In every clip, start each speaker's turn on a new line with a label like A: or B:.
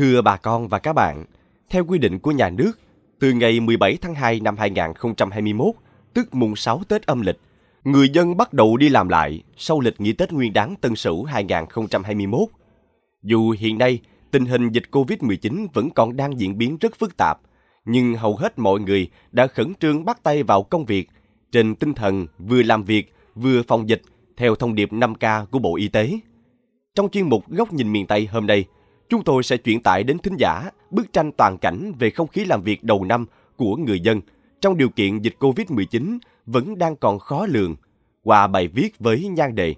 A: Thưa bà con và các bạn, theo quy định của nhà nước, từ ngày 17 tháng 2 năm 2021, tức mùng 6 Tết âm lịch, người dân bắt đầu đi làm lại sau lịch nghỉ Tết Nguyên đán Tân Sửu 2021. Dù hiện nay tình hình dịch COVID-19 vẫn còn đang diễn biến rất phức tạp, nhưng hầu hết mọi người đã khẩn trương bắt tay vào công việc trên tinh thần vừa làm việc vừa phòng dịch theo thông điệp 5K của Bộ Y tế. Trong chuyên mục Góc nhìn miền Tây hôm nay, chúng tôi sẽ chuyển tải đến thính giả bức tranh toàn cảnh về không khí làm việc đầu năm của người dân trong điều kiện dịch COVID-19 vẫn đang còn khó lường qua bài viết với nhan đề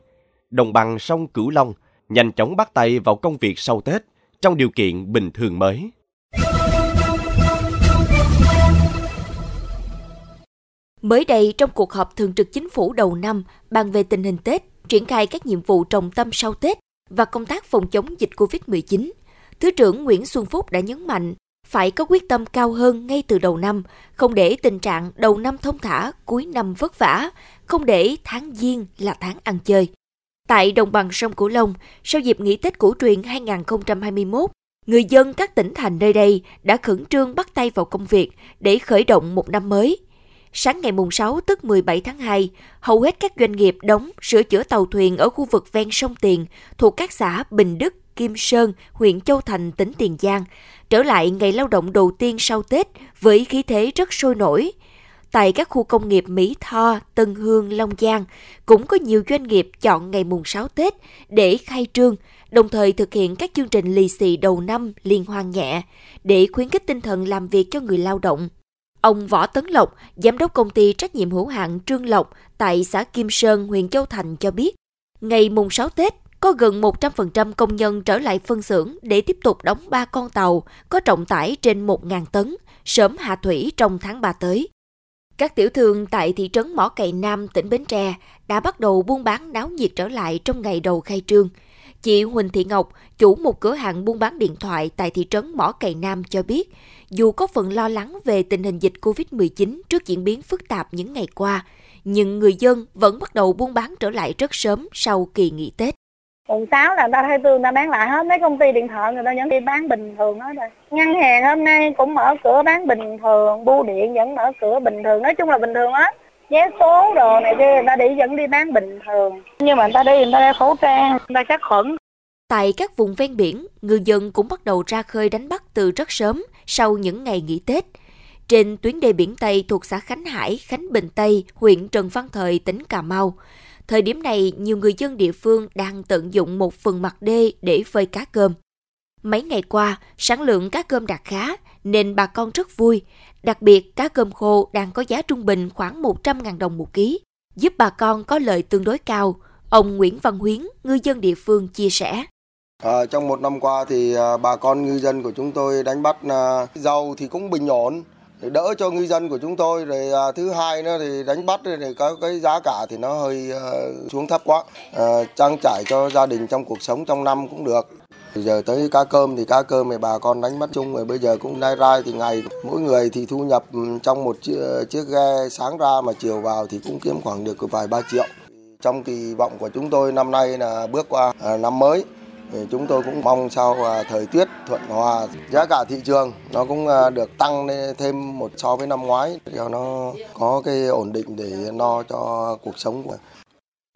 A: Đồng bằng sông Cửu Long nhanh chóng bắt tay vào công việc sau Tết trong điều kiện bình thường mới.
B: Mới đây, trong cuộc họp thường trực chính phủ đầu năm bàn về tình hình Tết, triển khai các nhiệm vụ trọng tâm sau Tết và công tác phòng chống dịch COVID-19, Thứ trưởng Nguyễn Xuân Phúc đã nhấn mạnh phải có quyết tâm cao hơn ngay từ đầu năm, không để tình trạng đầu năm thông thả, cuối năm vất vả, không để tháng Giêng là tháng ăn chơi. Tại đồng bằng sông Cửu Long, sau dịp nghỉ Tết cổ truyền 2021, người dân các tỉnh thành nơi đây đã khẩn trương bắt tay vào công việc để khởi động một năm mới. Sáng ngày mùng 6 tức 17 tháng 2, hầu hết các doanh nghiệp đóng sửa chữa tàu thuyền ở khu vực ven sông Tiền thuộc các xã Bình Đức, Kim Sơn, huyện Châu Thành, tỉnh Tiền Giang, trở lại ngày lao động đầu tiên sau Tết với khí thế rất sôi nổi. Tại các khu công nghiệp Mỹ Tho, Tân Hương, Long Giang, cũng có nhiều doanh nghiệp chọn ngày mùng 6 Tết để khai trương, đồng thời thực hiện các chương trình lì xì đầu năm liên hoan nhẹ để khuyến khích tinh thần làm việc cho người lao động. Ông Võ Tấn Lộc, giám đốc công ty trách nhiệm hữu hạn Trương Lộc tại xã Kim Sơn, huyện Châu Thành cho biết, ngày mùng 6 Tết, có gần 100% công nhân trở lại phân xưởng để tiếp tục đóng 3 con tàu có trọng tải trên 1.000 tấn, sớm hạ thủy trong tháng 3 tới. Các tiểu thương tại thị trấn Mỏ Cày Nam, tỉnh Bến Tre đã bắt đầu buôn bán náo nhiệt trở lại trong ngày đầu khai trương. Chị Huỳnh Thị Ngọc, chủ một cửa hàng buôn bán điện thoại tại thị trấn Mỏ Cày Nam cho biết, dù có phần lo lắng về tình hình dịch COVID-19 trước diễn biến phức tạp những ngày qua, nhưng người dân vẫn bắt đầu buôn bán trở lại rất sớm sau kỳ nghỉ Tết.
C: Mùng 6 là ta thay tư người ta bán lại hết mấy công ty điện thoại người ta vẫn đi bán bình thường hết rồi. Ngân hàng hôm nay cũng mở cửa bán bình thường, bưu điện vẫn mở cửa bình thường, nói chung là bình thường hết. Vé số đồ này kia người ta đi vẫn đi bán bình thường. Nhưng mà người ta đi người ta đeo khẩu trang, người ta sát khuẩn.
B: Tại các vùng ven biển, người dân cũng bắt đầu ra khơi đánh bắt từ rất sớm sau những ngày nghỉ Tết. Trên tuyến đê biển Tây thuộc xã Khánh Hải, Khánh Bình Tây, huyện Trần Văn Thời, tỉnh Cà Mau, Thời điểm này, nhiều người dân địa phương đang tận dụng một phần mặt đê để phơi cá cơm. Mấy ngày qua, sản lượng cá cơm đạt khá nên bà con rất vui. Đặc biệt, cá cơm khô đang có giá trung bình khoảng 100.000 đồng một ký, giúp bà con có lợi tương đối cao. Ông Nguyễn Văn Huyến, ngư dân địa phương chia sẻ.
D: À, trong một năm qua thì à, bà con ngư dân của chúng tôi đánh bắt à, dầu thì cũng bình ổn, để đỡ cho ngư dân của chúng tôi rồi à, thứ hai nữa thì đánh bắt thì có cái giá cả thì nó hơi à, xuống thấp quá. À, trang trải cho gia đình trong cuộc sống trong năm cũng được. Bây giờ tới cá cơm thì cá cơm thì bà con đánh bắt chung rồi bây giờ cũng nai rai thì ngày mỗi người thì thu nhập ừ, trong một chiếc, ờ, chiếc ghe sáng ra mà chiều vào thì cũng kiếm khoảng được vài ba triệu. Trong kỳ vọng của chúng tôi năm nay là bước qua à, năm mới chúng tôi cũng mong sau à, thời tiết thuận hòa, giá cả thị trường nó cũng à, được tăng lên thêm một so với năm ngoái cho nó có cái ổn định để no cho cuộc sống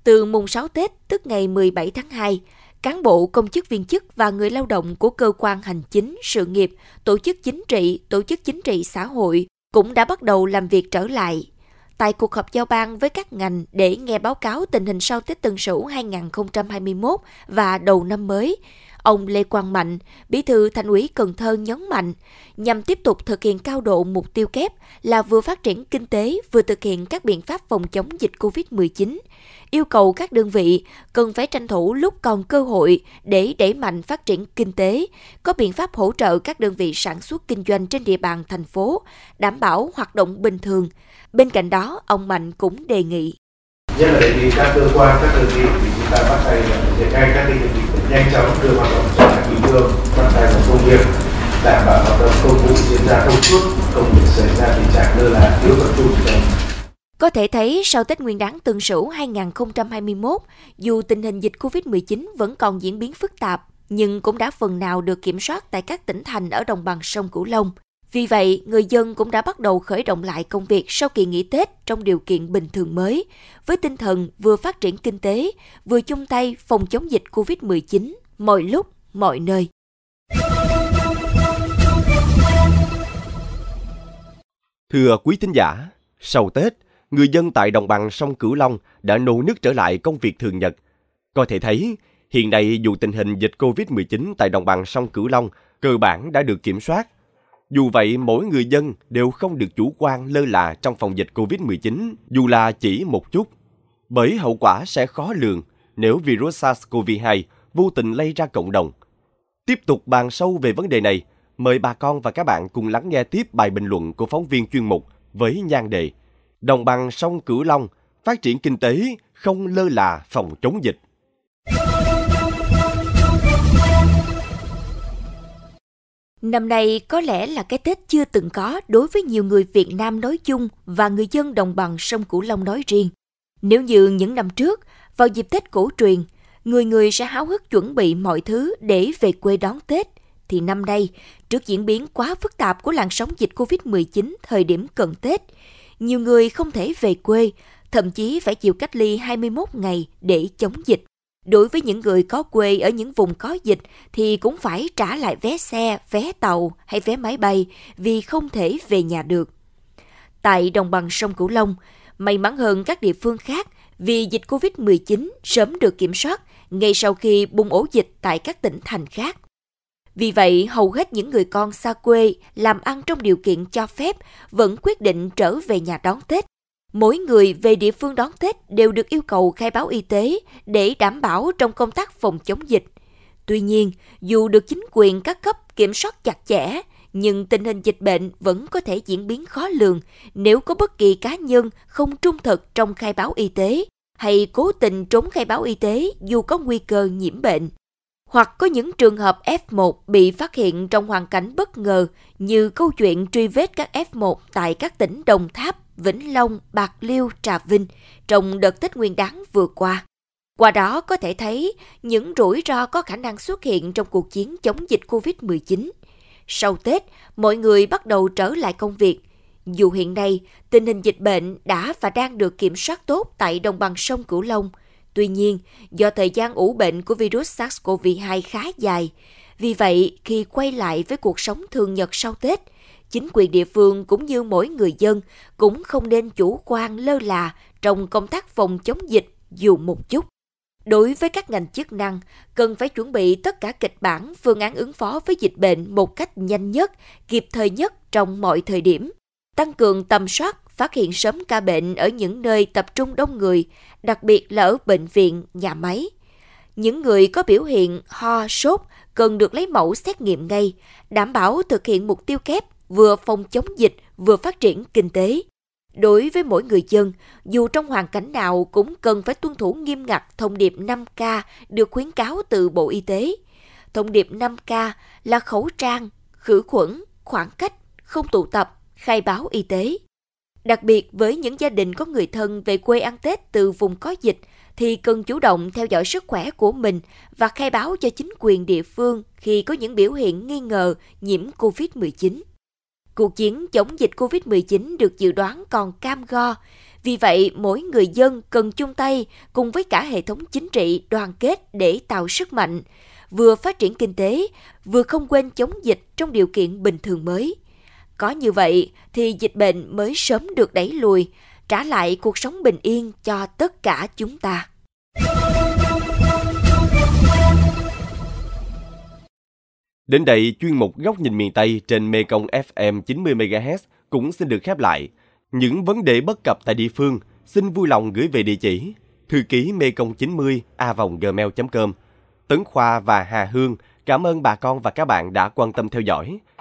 B: từ mùng 6 Tết, tức ngày 17 tháng 2 cán bộ, công chức viên chức và người lao động của cơ quan hành chính, sự nghiệp, tổ chức chính trị, tổ chức chính trị xã hội cũng đã bắt đầu làm việc trở lại tại cuộc họp giao ban với các ngành để nghe báo cáo tình hình sau Tết Tân Sửu 2021 và đầu năm mới. Ông Lê Quang Mạnh, Bí thư Thành ủy Cần Thơ nhấn mạnh, nhằm tiếp tục thực hiện cao độ mục tiêu kép là vừa phát triển kinh tế, vừa thực hiện các biện pháp phòng chống dịch COVID-19, yêu cầu các đơn vị cần phải tranh thủ lúc còn cơ hội để đẩy mạnh phát triển kinh tế, có biện pháp hỗ trợ các đơn vị sản xuất kinh doanh trên địa bàn thành phố, đảm bảo hoạt động bình thường. Bên cạnh đó, ông Mạnh cũng đề nghị
E: nhất là đề nghị các cơ quan các đơn vị thì chúng ta bắt tay triển khai các đơn vị nhanh chóng đưa hoạt động trở lại bình thường bắt tay vào công việc đảm bảo hoạt động công vụ diễn ra thông suốt không để xảy ra tình trạng lơ là thiếu tập trung
B: có thể thấy sau Tết Nguyên đán Tân Sửu 2021, dù tình hình dịch COVID-19 vẫn còn diễn biến phức tạp, nhưng cũng đã phần nào được kiểm soát tại các tỉnh thành ở đồng bằng sông Cửu Long. Vì vậy, người dân cũng đã bắt đầu khởi động lại công việc sau kỳ nghỉ Tết trong điều kiện bình thường mới, với tinh thần vừa phát triển kinh tế, vừa chung tay phòng chống dịch COVID-19 mọi lúc, mọi nơi.
A: Thưa quý thính giả, sau Tết, người dân tại đồng bằng sông Cửu Long đã nô nức trở lại công việc thường nhật. Có thể thấy, hiện nay dù tình hình dịch COVID-19 tại đồng bằng sông Cửu Long cơ bản đã được kiểm soát, dù vậy, mỗi người dân đều không được chủ quan lơ là trong phòng dịch COVID-19, dù là chỉ một chút. Bởi hậu quả sẽ khó lường nếu virus SARS-CoV-2 vô tình lây ra cộng đồng. Tiếp tục bàn sâu về vấn đề này, mời bà con và các bạn cùng lắng nghe tiếp bài bình luận của phóng viên chuyên mục với nhan đề Đồng bằng sông Cửu Long, phát triển kinh tế không lơ là phòng chống dịch.
B: Năm nay có lẽ là cái Tết chưa từng có đối với nhiều người Việt Nam nói chung và người dân đồng bằng sông Cửu Long nói riêng. Nếu như những năm trước, vào dịp Tết cổ truyền, người người sẽ háo hức chuẩn bị mọi thứ để về quê đón Tết, thì năm nay, trước diễn biến quá phức tạp của làn sóng dịch COVID-19 thời điểm cận Tết, nhiều người không thể về quê, thậm chí phải chịu cách ly 21 ngày để chống dịch. Đối với những người có quê ở những vùng có dịch thì cũng phải trả lại vé xe, vé tàu hay vé máy bay vì không thể về nhà được. Tại đồng bằng sông Cửu Long, may mắn hơn các địa phương khác vì dịch COVID-19 sớm được kiểm soát ngay sau khi bùng ổ dịch tại các tỉnh thành khác. Vì vậy, hầu hết những người con xa quê làm ăn trong điều kiện cho phép vẫn quyết định trở về nhà đón Tết mỗi người về địa phương đón Tết đều được yêu cầu khai báo y tế để đảm bảo trong công tác phòng chống dịch. Tuy nhiên, dù được chính quyền các cấp kiểm soát chặt chẽ, nhưng tình hình dịch bệnh vẫn có thể diễn biến khó lường nếu có bất kỳ cá nhân không trung thực trong khai báo y tế hay cố tình trốn khai báo y tế dù có nguy cơ nhiễm bệnh. Hoặc có những trường hợp F1 bị phát hiện trong hoàn cảnh bất ngờ như câu chuyện truy vết các F1 tại các tỉnh Đồng Tháp, Vĩnh Long, Bạc Liêu, Trà Vinh trong đợt Tết Nguyên đáng vừa qua. Qua đó có thể thấy những rủi ro có khả năng xuất hiện trong cuộc chiến chống dịch COVID-19. Sau Tết, mọi người bắt đầu trở lại công việc. Dù hiện nay, tình hình dịch bệnh đã và đang được kiểm soát tốt tại đồng bằng sông Cửu Long, tuy nhiên, do thời gian ủ bệnh của virus SARS-CoV-2 khá dài, vì vậy khi quay lại với cuộc sống thường nhật sau Tết – chính quyền địa phương cũng như mỗi người dân cũng không nên chủ quan lơ là trong công tác phòng chống dịch dù một chút. Đối với các ngành chức năng, cần phải chuẩn bị tất cả kịch bản phương án ứng phó với dịch bệnh một cách nhanh nhất, kịp thời nhất trong mọi thời điểm. Tăng cường tầm soát, phát hiện sớm ca bệnh ở những nơi tập trung đông người, đặc biệt là ở bệnh viện, nhà máy. Những người có biểu hiện ho, sốt cần được lấy mẫu xét nghiệm ngay, đảm bảo thực hiện mục tiêu kép vừa phòng chống dịch vừa phát triển kinh tế. Đối với mỗi người dân, dù trong hoàn cảnh nào cũng cần phải tuân thủ nghiêm ngặt thông điệp 5K được khuyến cáo từ Bộ Y tế. Thông điệp 5K là khẩu trang, khử khuẩn, khoảng cách, không tụ tập, khai báo y tế. Đặc biệt với những gia đình có người thân về quê ăn Tết từ vùng có dịch thì cần chủ động theo dõi sức khỏe của mình và khai báo cho chính quyền địa phương khi có những biểu hiện nghi ngờ nhiễm COVID-19. Cuộc chiến chống dịch COVID-19 được dự đoán còn cam go. Vì vậy, mỗi người dân cần chung tay cùng với cả hệ thống chính trị đoàn kết để tạo sức mạnh, vừa phát triển kinh tế, vừa không quên chống dịch trong điều kiện bình thường mới. Có như vậy thì dịch bệnh mới sớm được đẩy lùi, trả lại cuộc sống bình yên cho tất cả chúng ta.
A: Đến đây, chuyên mục Góc nhìn miền Tây trên Mekong FM 90MHz cũng xin được khép lại. Những vấn đề bất cập tại địa phương xin vui lòng gửi về địa chỉ thư ký mekong 90 a gmail.com. Tấn Khoa và Hà Hương cảm ơn bà con và các bạn đã quan tâm theo dõi.